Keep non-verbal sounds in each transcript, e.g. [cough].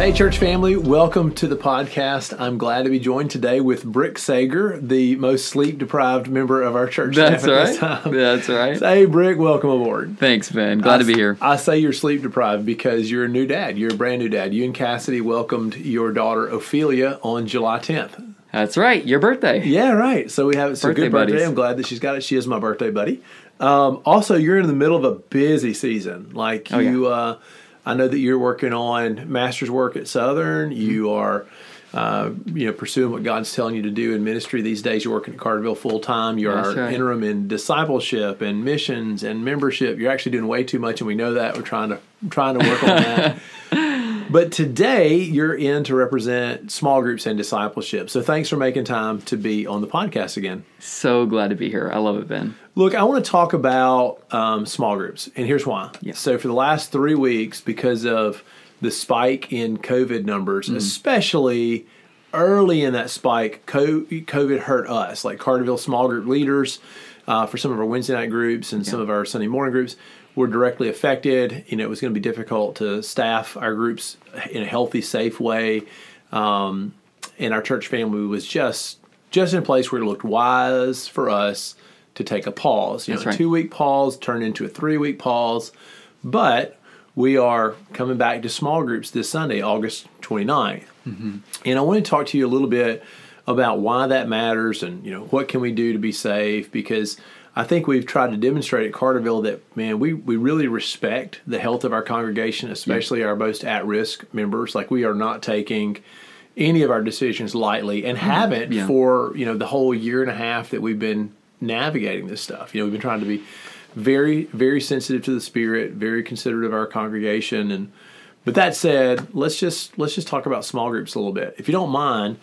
Hey, church family, welcome to the podcast. I'm glad to be joined today with Brick Sager, the most sleep deprived member of our church That's right. That's right. So, hey, Brick, welcome aboard. Thanks, Ben. Glad to be here. I say you're sleep deprived because you're a new dad. You're a brand new dad. You and Cassidy welcomed your daughter Ophelia on July 10th. That's right. Your birthday. Yeah, right. So we have it's a Birthday good birthday. buddies. I'm glad that she's got it. She is my birthday buddy. Um, also, you're in the middle of a busy season. Like Oh, yeah. you, uh, I know that you're working on master's work at Southern. Mm-hmm. You are. Uh, you know, pursuing what God's telling you to do in ministry these days. You're working at Carterville full time. You're our right. interim in discipleship and missions and membership. You're actually doing way too much, and we know that. We're trying to trying to work on that. [laughs] But today you're in to represent small groups and discipleship. So thanks for making time to be on the podcast again. So glad to be here. I love it, Ben. Look, I want to talk about um, small groups, and here's why. Yeah. So for the last three weeks, because of the spike in COVID numbers, Mm-hmm. especially early in that spike, COVID hurt us, like Carterville small group leaders, uh, for some of our Wednesday night groups and some of our Sunday morning groups were directly affected. You know, it was going to be difficult to staff our groups in a healthy, safe way. Um, and our church family was just just in a place where it looked wise for us to take a pause. You That's know, right. two week pause turned into a three week pause. But we are coming back to small groups this Sunday, August 29th. And I want to talk to you a little bit about why that matters and, you know, what can we do to be safe because I think we've tried to demonstrate at Carterville that man, we, we really respect the health of our congregation, especially our most at risk members. Like we are not taking any of our decisions lightly and mm-hmm. haven't Yeah. for, you know, the whole year and a half that we've been navigating this stuff. You know, we've been trying to be very, very sensitive to the spirit, very considerate of our congregation and but that said, let's just let's just talk about small groups a little bit. If you don't mind,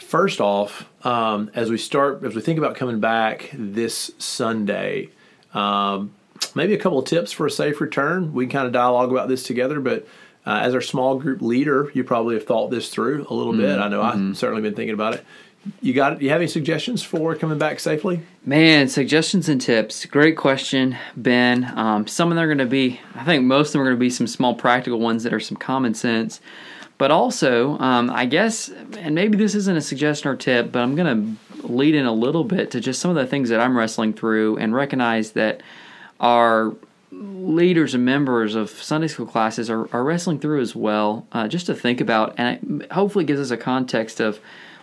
first off, um, as we start, as we think about coming back this Sunday, um, maybe a couple of tips for a safe return. We can kind of dialogue about this together, but uh, as our small group leader, you probably have thought this through a little bit. I know I've certainly been thinking about it. You got? It? You have any suggestions for coming back safely? Man, suggestions and tips. Great question, Ben. Um, some of them are going to be, I think most of them are going to be some small practical ones that are some common sense. But also, um, I guess, and maybe this isn't a suggestion or tip, but I'm going to lead in a little bit to just some of the things that I'm wrestling through and recognize that our leaders and members of Sunday school classes are, are wrestling through as well, uh, just to think about, and it hopefully gives us a context of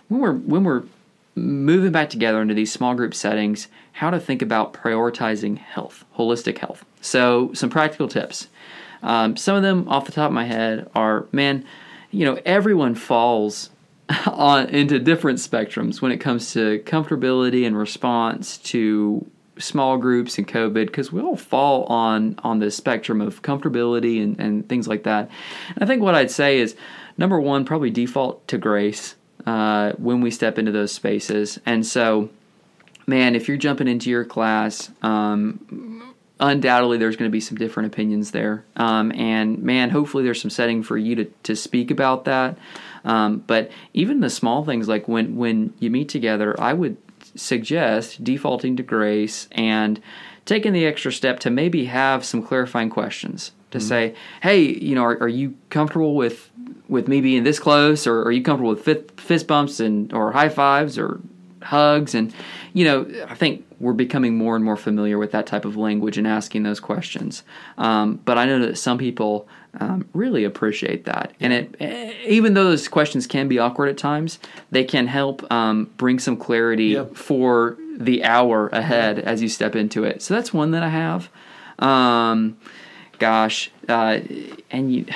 when we're when we're moving back together into these small group settings, how to think about prioritizing health, holistic health. So, some practical tips. Um, some of them off the top of my head are, man, you know, everyone falls on into different spectrums when it comes to comfortability and response to small groups and COVID because we all fall on on the spectrum of comfortability and, and things like that. And I think what I'd say is number one, probably default to grace uh, when we step into those spaces. And so, man, if you're jumping into your class, um, undoubtedly there's going to be some different opinions there. Um, and man, hopefully there's some setting for you to, to speak about that. Um, but even the small things like when, when you meet together, I would suggest defaulting to grace and taking the extra step to maybe have some clarifying questions to say, hey, you know, are, are you comfortable with with me being this close, or are you comfortable with fist, fist bumps and or high fives or hugs? And you know, I think we're becoming more and more familiar with that type of language and asking those questions. Um, but I know that some people um, really appreciate that, and it eh, even though those questions can be awkward at times, they can help um, bring some clarity Yep. for the hour ahead as you step into it. So that's one that I have. Um, gosh, uh, and you,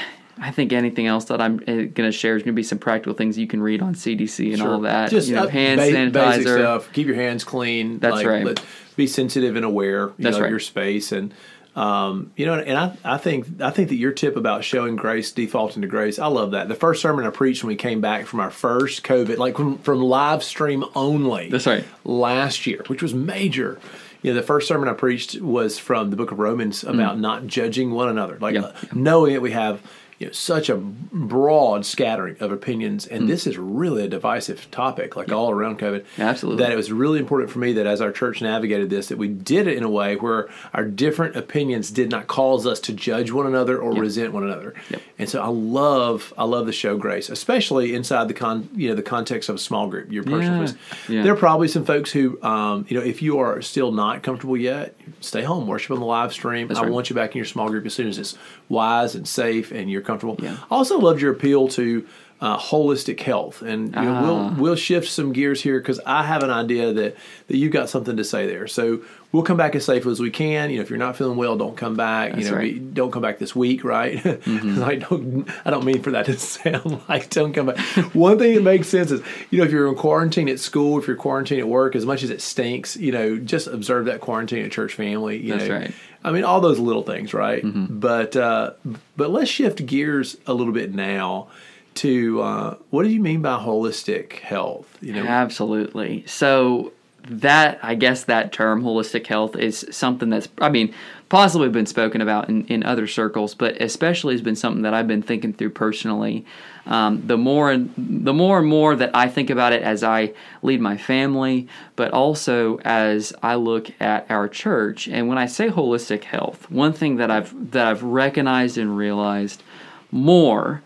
I think anything else that I'm going to share is going to be some practical things you can read on CDC and all that. Just you know, uh, hand ba- sanitizer. stuff. Keep your hands clean. That's right. let- be sensitive and aware. You That's know, of right. your space and. Um, you know, and I, I think I think that your tip about showing grace, defaulting to grace, I love that. The first sermon I preached when we came back from our first COVID, like from, from live stream only, That's right. last year, which was major. you know, the first sermon I preached was from the book of Romans about not judging one another, like Yeah. uh, knowing that we have you know, such a broad scattering of opinions, and this is really a divisive topic, like all around COVID. Absolutely. That it was really important for me that as our church navigated this, that we did it in a way where our different opinions did not cause us to judge one another or resent one another. Yep. And so I love I love the show Grace, especially inside the con you know the context of a small group, your personal Yeah. place. Yeah. There are probably some folks who um, you know if you are still not comfortable yet, stay home, worship on the live stream. I right. want you back in your small group as soon as it's wise and safe and you're comfortable. Yeah. I also loved your appeal to uh, holistic health, and you know, Ah. we'll we'll shift some gears here because I have an idea that that you've got something to say there. So we'll come back as safe as we can. You know, if you're not feeling well, don't come back. That's you know, right. be, don't come back this week, right? [laughs] like, don't, I don't mean for that to [laughs] sound like don't come back. One thing that makes sense is, you know, if you're in quarantine at school, if you're quarantined at work, as much as it stinks, you know, just observe that quarantine at church family. You That's know, right. I mean, all those little things, right? But uh, but let's shift gears a little bit now to uh, what do you mean by holistic health? You know, Absolutely. So that I guess that term holistic health is something that's I mean possibly been spoken about in, in other circles, but especially has been something that I've been thinking through personally. Um, the more and the more and more that I think about it as I lead my family, but also as I look at our church. And when I say holistic health, one thing that I've that I've recognized and realized more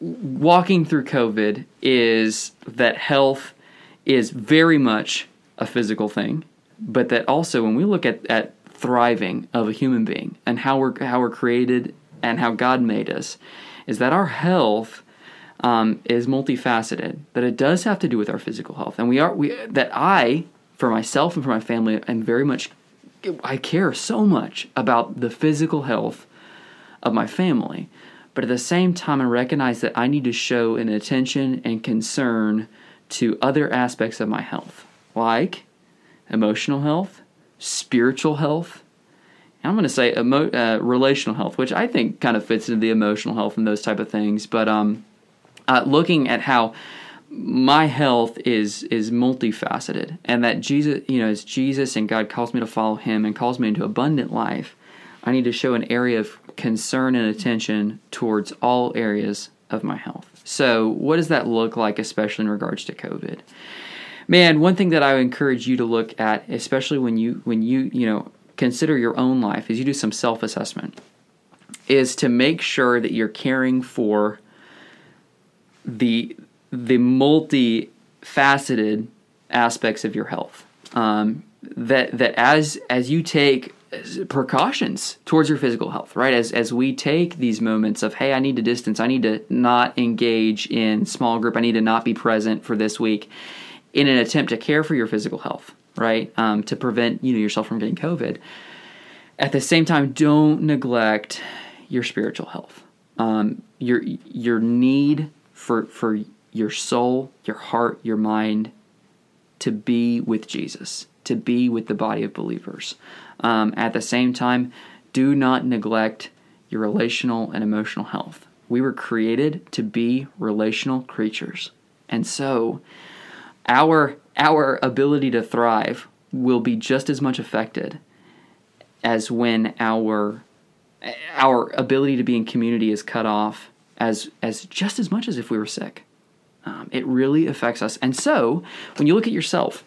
walking through COVID is that health is very much a physical thing, but that also when we look at, at thriving of a human being and how we're how we're created and how God made us, is that our health um, is multifaceted. That it does have to do with our physical health, and we are we that I for myself and for my family am very much I care so much about the physical health of my family. But at the same time, I recognize that I need to show an attention and concern to other aspects of my health, like emotional health, spiritual health, I'm going to say emo- uh, relational health, which I think kind of fits into the emotional health and those type of things. But um, uh, looking at how my health is is multifaceted, and that Jesus, you know, as Jesus and God calls me to follow Him and calls me into abundant life, I need to show an area of concern and attention towards all areas of my health. So, what does that look like, especially in regards to COVID? Man, one thing that I would encourage you to look at, especially when you when you you know consider your own life, is you do some self assessment, is to make sure that you're caring for the the multifaceted aspects of your health. Um, that that as as you take precautions towards your physical health, right? As as we take these moments of hey, I need to distance, I need to not engage in small group, I need to not be present for this week, in an attempt to care for your physical health, right? Um, to prevent you know yourself from getting COVID. At the same time, don't neglect your spiritual health. Um, your your need for for your soul, your heart, your mind to be with Jesus, to be with the body of believers. Um, at the same time, do not neglect your relational and emotional health. We were created to be relational creatures. And so, our our ability to thrive will be just as much affected as when our our ability to be in community is cut off as as just as much as if we were sick. Um, it really affects us. And so, when you look at yourself,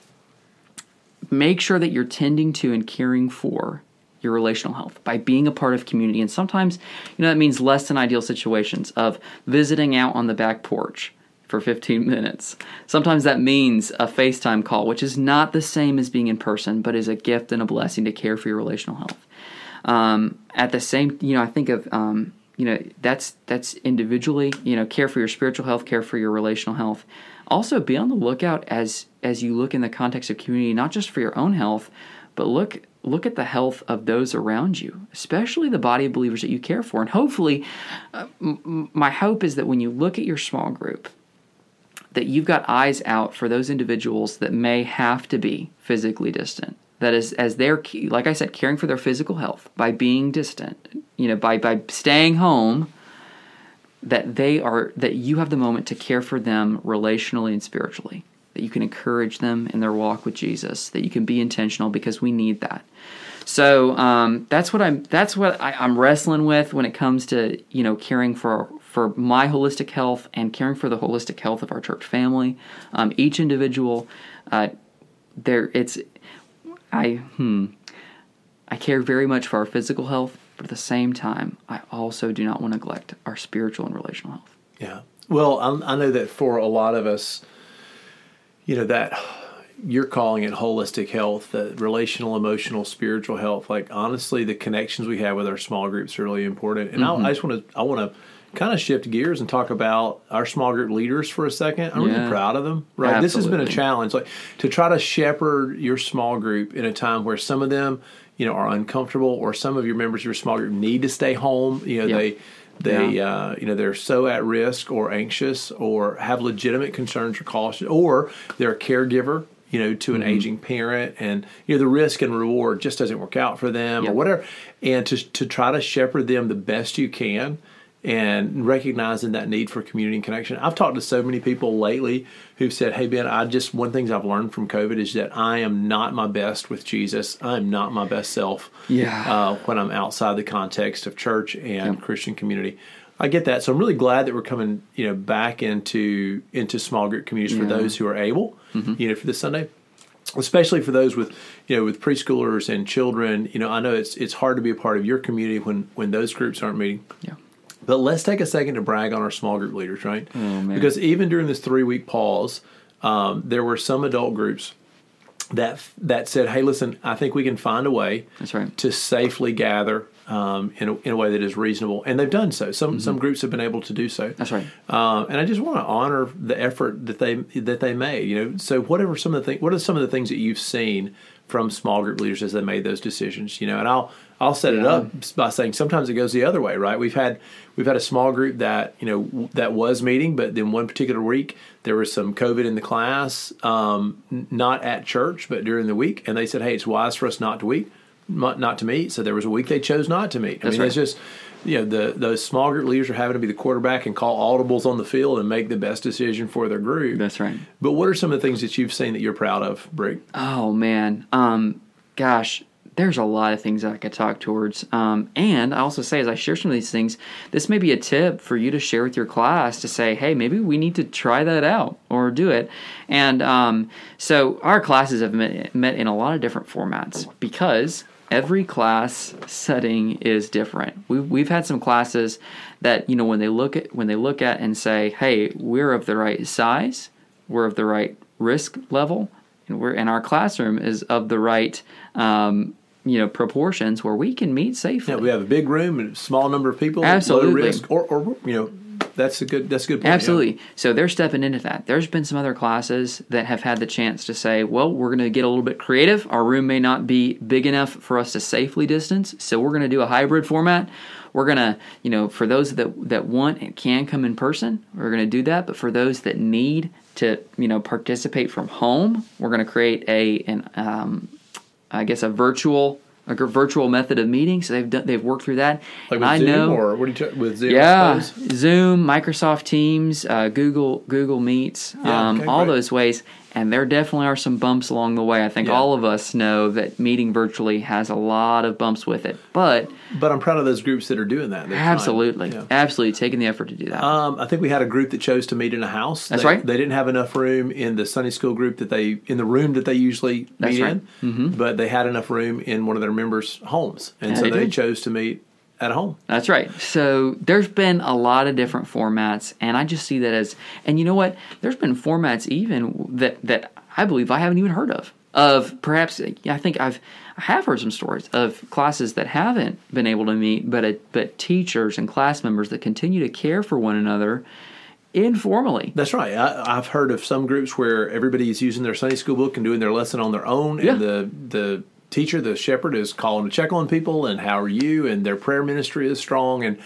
make sure that you're tending to and caring for your relational health by being a part of community. And sometimes, you know, that means less than ideal situations of visiting out on the back porch for 15 [laughs] minutes. Sometimes that means a FaceTime call, which is not the same as being in person, but is a gift and a blessing to care for your relational health. Um, at the same, you know, I think of, um, you know, that's that's individually, you know, care for your spiritual health, care for your relational health. Also, be on the lookout as as you look in the context of community, not just for your own health, but look look at the health of those around you, especially the body of believers that you care for. And hopefully, uh, m- my hope is that when you look at your small group, that you've got eyes out for those individuals that may have to be physically distant. That is, as they're, like I said, caring for their physical health by being distant, you know, by, by staying home, that they are, that you have the moment to care for them relationally and spiritually. That you can encourage them in their walk with Jesus, that you can be intentional because we need that. So um, that's what I'm. That's what I, I'm wrestling with when it comes to you know caring for for my holistic health and caring for the holistic health of our church family. Um, each individual, uh, there it's I hmm I care very much for our physical health, but at the same time, I also do not want to neglect our spiritual and relational health. Yeah. Well, I, I know that for a lot of us, you know that you're calling it holistic health, the relational, emotional, spiritual health. Like honestly, the connections we have with our small groups are really important. And mm-hmm. I, I just want to I want to kind of shift gears and talk about our small group leaders for a second. I'm yeah. really proud of them. Right, Absolutely. this has been a challenge, like to try to shepherd your small group in a time where some of them, you know, are uncomfortable, or some of your members of your small group need to stay home. You know, yep. they they yeah. uh, you know they're so at risk or anxious or have legitimate concerns or caution, or they're a caregiver you know, to an mm-hmm. aging parent, and you know the risk and reward just doesn't work out for them yep. or whatever, and to to try to shepherd them the best you can, and recognizing that need for community and connection. I've talked to so many people lately who've said, "Hey Ben, I just one things I've learned from COVID is that I am not my best with Jesus. I'm not my best self. Yeah, uh, when I'm outside the context of church and yep. Christian community." I get that. So I'm really glad that we're coming, you know, back into into small group communities yeah. for those who are able, mm-hmm. you know, for this Sunday. Especially for those with, you know, with preschoolers and children. You know, I know it's it's hard to be a part of your community when when those groups aren't meeting. Yeah. But let's take a second to brag on our small group leaders, right? Oh, because even during this three week pause, um, there were some adult groups that that said, "Hey, listen, I think we can find a way That's right. to safely gather um, in, a, in a way that is reasonable. And they've done so. Some mm-hmm. some groups have been able to do so. That's right. Uh, and I just want to honor the effort that they that they made. You know, so whatever some of the things, what are some of the things that you've seen from small group leaders as they made those decisions? You know, and I'll I'll set yeah. it up by saying sometimes it goes the other way, right? We've had we've had a small group that you know that was meeting, but then one particular week there was some COVID in the class, um, not at church, but during the week, and they said, "Hey, it's wise for us not to week." not to meet. So there was a week they chose not to meet. I That's mean, right. it's just you know the those small group leaders are having to be the quarterback and call audibles on the field and make the best decision for their group. That's right. But what are some of the things that you've seen that you're proud of, Brick? Oh man, um, gosh, there's a lot of things I could talk towards. Um, and I also say, as I share some of these things, this may be a tip for you to share with your class to say, hey, maybe we need to try that out or do it. And um, so our classes have met, met in a lot of different formats because every class setting is different. We've, we've had some classes that, you know, when they look at, when they look at and say, hey, we're of the right size, we're of the right risk level, and we're, and our classroom is of the right, um, you know, proportions where we can meet safely. Yeah, we have a big room and a small number of people, Absolutely. low risk, or, or you know, that's a good that's a good point. Absolutely. Yeah. So they're stepping into that. There's been some other classes that have had the chance to say, well, we're going to get a little bit creative. Our room may not be big enough for us to safely distance, so we're going to do a hybrid format. We're going to, you know, for those that that want and can come in person, we're going to do that, but for those that need to, you know, participate from home, we're going to create a an um, I guess a virtual a virtual method of meeting. So they've done, they've worked through that. Like I Zoom know, or what do you talk with Zoom? Yeah, Zoom, Microsoft Teams, uh, Google Google Meets, yeah, um, okay, all great. those ways and there definitely are some bumps along the way. I think yeah. all of us know that meeting virtually has a lot of bumps with it, but but I'm proud of those groups that are doing that. They're absolutely, yeah. absolutely taking the effort to do that. Um, I think we had a group that chose to meet in a house. That's they, right. They didn't have enough room in the Sunday school group that they in the room that they usually That's meet right. in, mm-hmm. but they had enough room in one of their members' homes, and yeah, so they, they chose to meet at home. That's right. So there's been a lot of different formats, and I just see that as, and you know what? There's been formats even that that I believe I haven't even heard of. Of perhaps, I think I've I have heard some stories of classes that haven't been able to meet, but a, but teachers and class members that continue to care for one another informally. That's right. I, have heard of some groups where everybody is using their Sunday school book and doing their lesson on their own, yeah. and the the teacher, the shepherd, is calling to check on people and how are you, and their prayer ministry is strong. And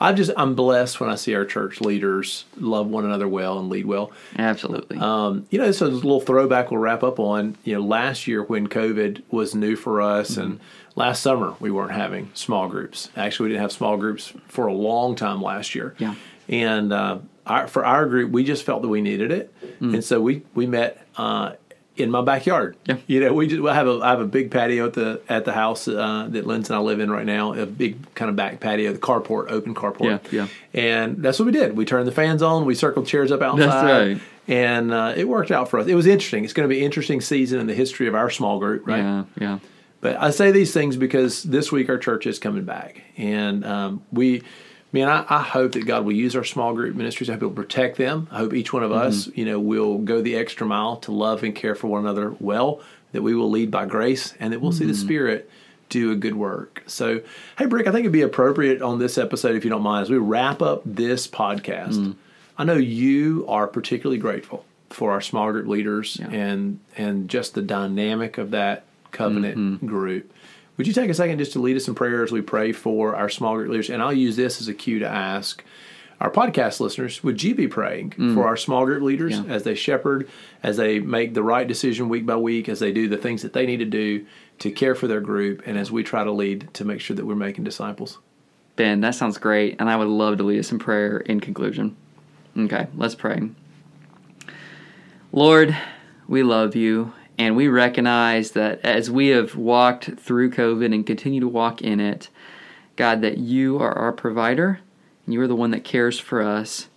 I'm just I'm blessed when I see our church leaders love one another well and lead well. Absolutely. Um, you know, so a little throwback we'll wrap up on. You know, last year when COVID was new for us, mm-hmm. and last summer we weren't having small groups. Actually, we didn't have small groups for a long time last year. Yeah. And uh, our, for our group, we just felt that we needed it, and so we we met uh, in my backyard. Yeah. You know, we just I have a I have a big patio at the at the house uh, that Lindsay and I live in right now. A big kind of back patio, the carport, open carport. Yeah, yeah. And that's what we did. We turned the fans on. We circled chairs up outside. That's right. And uh, it worked out for us. It was interesting. It's going to be an interesting season in the history of our small group, right? Yeah, yeah. But I say these things because this week our church is coming back, and um, we, man, I, I hope that God will use our small group ministries. I hope He'll protect them. I hope each one of us, mm-hmm. you know, will go the extra mile to love and care for one another well. That we will lead by grace, and that we'll see the mm-hmm. Spirit do a good work. So, hey, Brick, I think it'd be appropriate on this episode, if you don't mind, as we wrap up this podcast. Mm. I know you are particularly grateful for our small group leaders Yeah. and and just the dynamic of that covenant mm-hmm. group. Would you take a second just to lead us in prayer as we pray for our small group leaders? And I'll use this as a cue to ask our podcast listeners, would you be praying mm. for our small group leaders Yeah. as they shepherd, as they make the right decision week by week, as they do the things that they need to do to care for their group, and as we try to lead to make sure that we're making disciples? Ben, that sounds great, and I would love to lead us in prayer in conclusion. Okay, let's pray. Lord, we love you, and we recognize that as we have walked through COVID and continue to walk in it, God, that you are our provider, and you are the one that cares for us.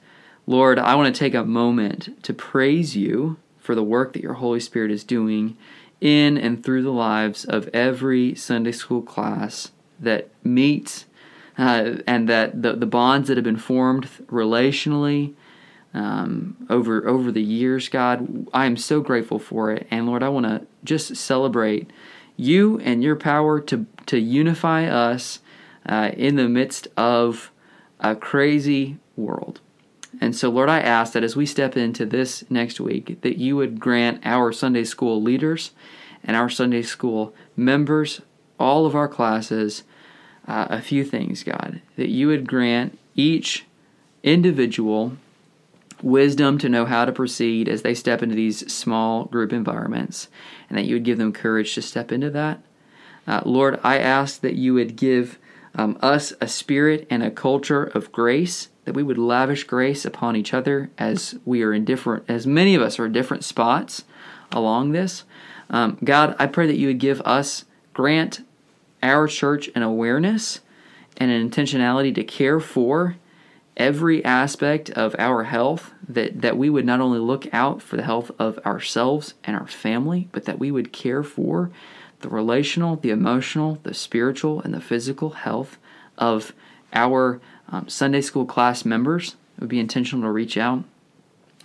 Lord, I want to take a moment to praise you for the work that your Holy Spirit is doing in and through the lives of every Sunday school class that meets uh, and that the, the bonds that have been formed relationally um, over over the years, God, I am so grateful for it. And Lord, I want to just celebrate you and your power to to unify us uh, in the midst of a crazy world. And so, Lord, I ask that as we step into this next week, that you would grant our Sunday school leaders and our Sunday school members, all of our classes, uh, a few things, God. That you would grant each individual wisdom to know how to proceed as they step into these small group environments, and that you would give them courage to step into that. Uh, Lord, I ask that you would give um, us a spirit and a culture of grace, that we would lavish grace upon each other as we are in different, as many of us are in different spots along this. Um, God, I pray that you would give us, grant our church an awareness and an intentionality to care for every aspect of our health that, that we would not only look out for the health of ourselves and our family, but that we would care for the relational, the emotional, the spiritual, and the physical health of our um, Sunday school class members. It would be intentional to reach out.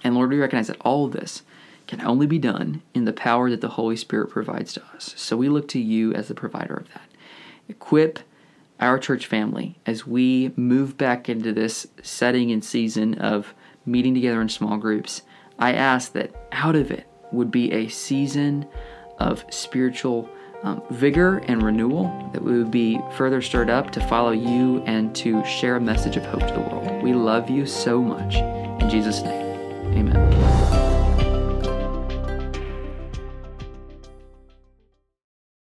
And Lord, we recognize that all of this can only be done in the power that the Holy Spirit provides to us. So we look to you as the provider of that. Equip our church family as we move back into this setting and season of meeting together in small groups. I ask that out of it would be a season of spiritual um, vigor and renewal, that we would be further stirred up to follow you and to share a message of hope to the world. We love you so much. In Jesus' name, amen.